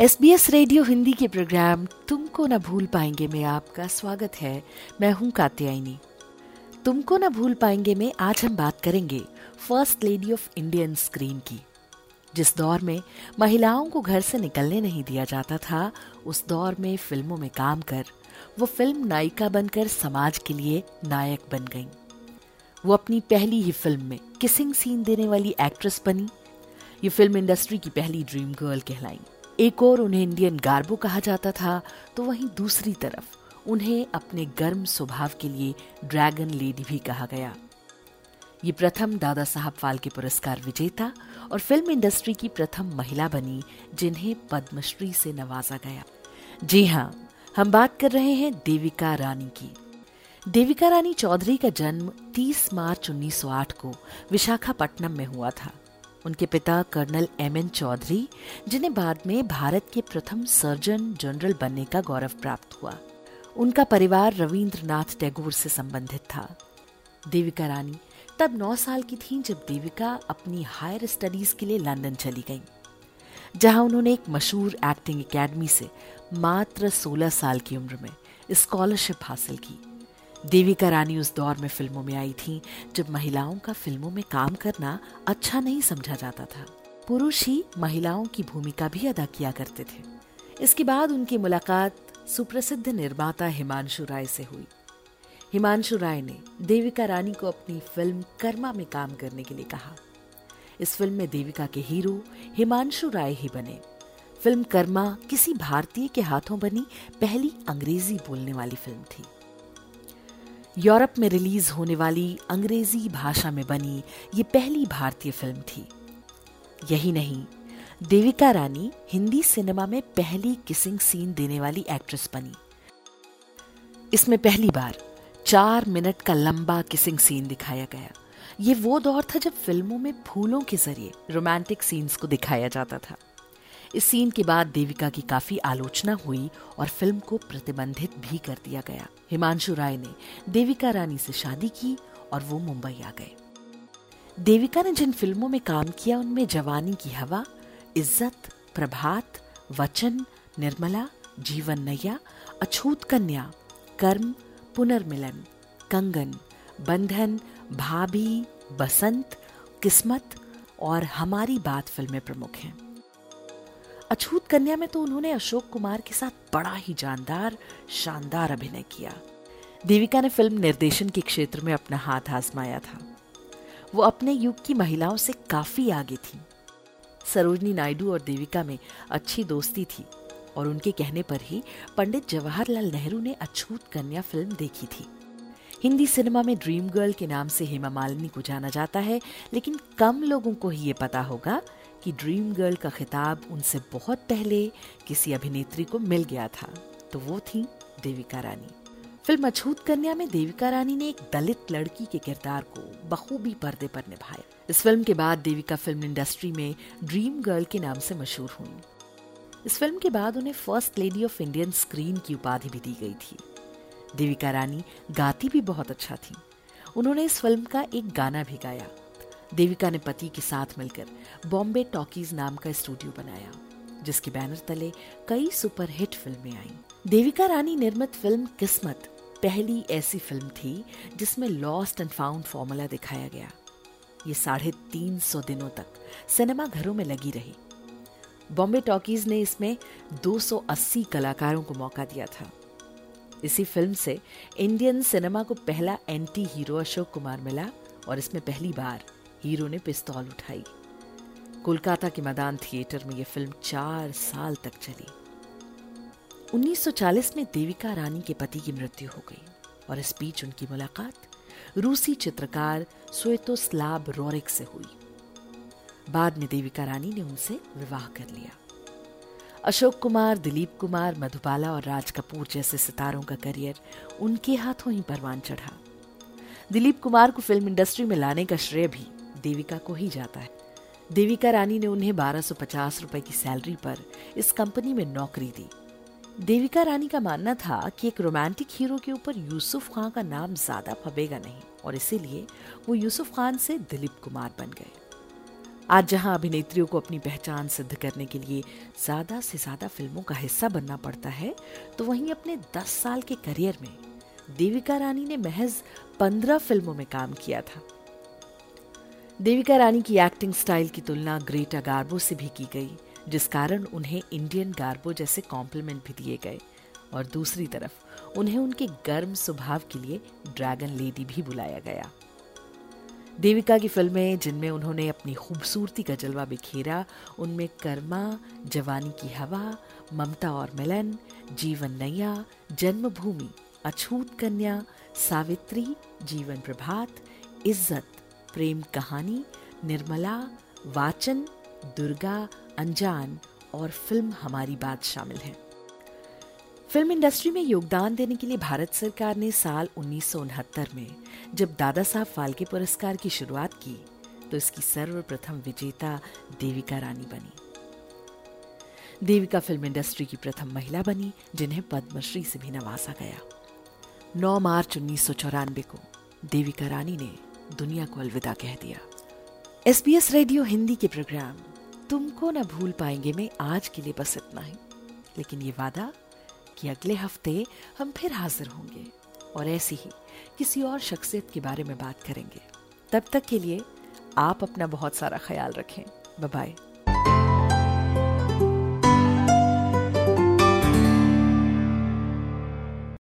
S B S radio Hindi के programme तुमको ना भूल पाएँगे में आपका स्वागत है। मैं हूँ कात्यायनी। तुमको ना भूल पाएँगे में आज हम बात करेंगे first lady of Indian screen की। जिस दौर में महिलाओं को घर से निकलने नहीं दिया जाता था, उस दौर में फ़िल्मों में काम कर, वो फ़िल्म नायिका बनकर समाज के लिए नायक बन गईं। वो अपनी पहली ही फ़िल्म में किसिंग सीन देने वाली एक्ट्रेस बनी। ये फ़िल्म इंडस्ट्री की पहली ड्रीम गर्ल कहलाई। एक और उन्हें इंडियन गार्बो कहा जाता था तो वहीं दूसरी तरफ़, उन्हें अपने गर्म स्वभाव के लिए ड्रैगन लेडी भी कहा गया। ये प्रथम दादा साहब फाल्के पुरस्कार विजेता और फ़िल्म इंडस्ट्री की प्रथम महिला बनी, जिन्हें पद्मश्री से नवाजा गया। जी हाँ हम बात कर रहे हैं देविका रानी की। देविका रानी चौधरी का जन्म 30 मार्च 1908 को विशाखापट्टनम में हुआ था। उनके पिता कर्नल एम एन चौधरी जिन्हें बाद में भारत के प्रथम सर्जन जनरल बनने का गौरव प्राप्त हुआ। उनका परिवार रविंद्रनाथ टैगोर से संबंधित था। देविका रानी तब नौ साल की थीं जब देविका अपनी हायर स्टडीज़ के लिए लंदन चली गईं, जहाँ उन्होंने एक मशहूर एक्टिंग एकेडमी से मात्र 16 साल की उम्र में स्कॉलरशिप हासिल की। देविका रानी उस दौर में फ़िल्मों में आई थी, जब महिलाओं का फ़िल्मों में काम करना अच्छा नहीं समझा जाता था। पुरुष ही महिलाओं की भूमिका भी अदा किया करते थे। इसके बाद उनकी मुलाकात सुप्रसिद्ध निर्माता हिमांशु राय से हुई। हिमांशु राय ने देविका रानी को अपनी फ़िल्म कर्मा में काम करने के लिए कहा। इस फ़िल्म में देविका के हीरो हिमांशु राय ही बने। फ़िल्म कर्मा किसी भारतीय के हाथों बनी पहली अंग्रेज़ी बोलने वाली फ़िल्म थी। यूरोप में रिलीज़ होने वाली अंग्रेज़ी भाषा में बनी ये पहली भारतीय फ़िल्म थी। यही नहीं, देविका रानी हिंदी सिनेमा में पहली किसिंग सीन देने वाली एक्ट्रेस बनी। इसमें पहली बार चार मिनट का लंबा किसिंग सीन दिखाया गया। ये वो दौर था जब फ़िल्मों में फूलों के ज़रिए रोमांटिक सीन्स को दिखाया जाता था। इस सीन के बाद देविका की काफ़ी आलोचना हुई और फ़िल्म को प्रतिबंधित भी कर दिया गया। हिमांशु राय ने देविका रानी से शादी की और वो मुंबई आ गए। देविका ने जिन फ़िल्मों में काम किया, उनमें जवानी की हवा, इज़्ज़त, प्रभात, वचन, निर्मला, जीवन नैया, अछूत कन्या, कर्म, पुनर्मिलन, कंगन, बंधन, भाभी, बसंत, किस्मत और हमारी बात फ़िल्में प्रमुख हैं। अछूत कन्या में तो उन्होंने अशोक कुमार के साथ बड़ा ही जानदार, शानदार अभिनय किया। देविका ने फ़िल्म निर्देशन के क्षेत्र में अपना हाथ आजमाया था। वो अपने युग की महिलाओं से काफ़ी आगे थी। सरोजनी नायडू और देविका में अच्छी दोस्ती थी और उनके कहने पर ही पंडित जवाहरलाल नेहरू ने अछूत कन्या फ़िल्म देखी थी। हिंदी सिनेमा में ड्रीम गर्ल के नाम से हेमा मालिनी को जाना जाता है, लेकिन कम लोगों को ही ये पता होगा कि ड्रीम गर्ल का खिताब उनसे बहुत पहले किसी अभिनेत्री को मिल गया था तो वो थी देविका रानी। फ़िल्म अछूत कन्या में देविका रानी ने एक दलित लड़की के किरदार को बखूबी पर्दे पर निभाया। इस फ़िल्म के बाद देविका फ़िल्म इंडस्ट्री में ड्रीम गर्ल के नाम से मशहूर हुई। इस फ़िल्म के बाद उन्हें first lady of Indian screen की उपाधि भी दी गई थी। देविका रानी गाती भी बहुत अच्छा थी। उन्होंने इस फ़िल्म का एक गाना भी गाया। देविका ने पति के साथ मिलकर बॉम्बे टॉकीज नाम का स्टूडियो बनाया, जिसके बैनर तले कई सुपरहिट फ़िल्में आईं। देविका रानी निर्मित फ़िल्म किस्मत पहली ऐसी फ़िल्म थी, जिसमें लॉस्ट एंड फाउंड फॉर्मूला दिखाया गया। ये साढ़े तीन सौ दिनों तक सिनेमा घरों में लगी रही। बॉम्बे टॉकीज ने इसमें 280 कलाकारों को मौका दिया था। इसी फ़िल्म से इंडियन सिनेमा को पहला एंटी हीरो अशोक कुमार मिला और इसमें पहली बार हीरो ने पिस्तौल उठाई। कोलकाता के मैदान थिएटर में यह फ़िल्म चार साल तक चली। 1940 में देविका रानी के पति की मृत्यु हो गई और इस बीच उनकी मुलाकात रूसी चित्रकार स्वेतोस्लाव रोरिक से हुई। बाद में देविका रानी ने उनसे विवाह कर लिया। अशोक कुमार, दिलीप कुमार, मधुबाला और राज कपूर जैसे सितारों का करियर उनके हाथों ही परवान चढ़ा। दिलीप कुमार को फ़िल्म इंडस्ट्री में लाने का श्रेय भी देविका को ही जाता है। देविका रानी ने उन्हें 1250 रुपए की सैलरी पर इस कंपनी में नौकरी दी। देविका रानी का मानना था कि एक रोमांटिक हीरो के ऊपर यूसुफ खान का नाम ज़्यादा फबेगा नहीं, और इसीलिए वो यूसुफ खान से दिलीप कुमार बन गए। आज जहाँ अभिनेत्रियों को अपनी पहचान सिद्ध करने के लिए ज़्यादा से ज़्यादा फ़िल्मों का हिस्सा बनना पड़ता है तो वहीं अपने 10 साल के करियर में देविका रानी ने महज 15 फ़िल्मों में काम किया था। देविका रानी की एक्टिंग स्टाइल की तुलना ग्रेटा गार्बो से भी की गई, जिस कारण उन्हें इंडियन गार्बो जैसे कॉम्प्लीमेंट भी दिए गए। और दूसरी तरफ़, उन्हें उनके गर्म स्वभाव के लिए ड्रैगन लेडी भी बुलाया गया। देविका की फ़िल्में, जिनमें उन्होंने अपनी खूबसूरती का जलवा बिखेरा, उनमें कर्मा, जवानी की हवा, ममता और मिलन, जीवन नैया, जन्मभूमि, अछूत कन्या, सावित्री, जीवन प्रभात, इज़्ज़त प्रेम कहानी, निर्मला, वाचन, दुर्गा अनजान और फ़िल्म हमारी बात शामिल हैं। फ़िल्म इंडस्ट्री में योगदान देने के लिए भारत सरकार ने साल उन्नीस सौ उनहत्तर में जब दादा साहब फाल्के पुरस्कार की शुरुआत की तो इसकी सर्वप्रथम विजेता देविका रानी बनी। देविका फ़िल्म इंडस्ट्री की प्रथम महिला बनी, जिन्हें पद्मश्री से भी नवाजा गया। 9 मार्च उन्नीस को देविका रानी ने दुनिया को अलविदा कह दिया। S B S radio Hindi के प्रोग्राम, तुमको ना भूल पाएँगे में आज के लिए बस इतना ही। लेकिन ये वादा कि अगले हफ़्ते हम फिर हाजिर होंगे और ऐसी ही किसी और शख्सियत के बारे में बात करेंगे। तब तक के लिए आप अपना बहुत सारा ख्याल रखें। बाय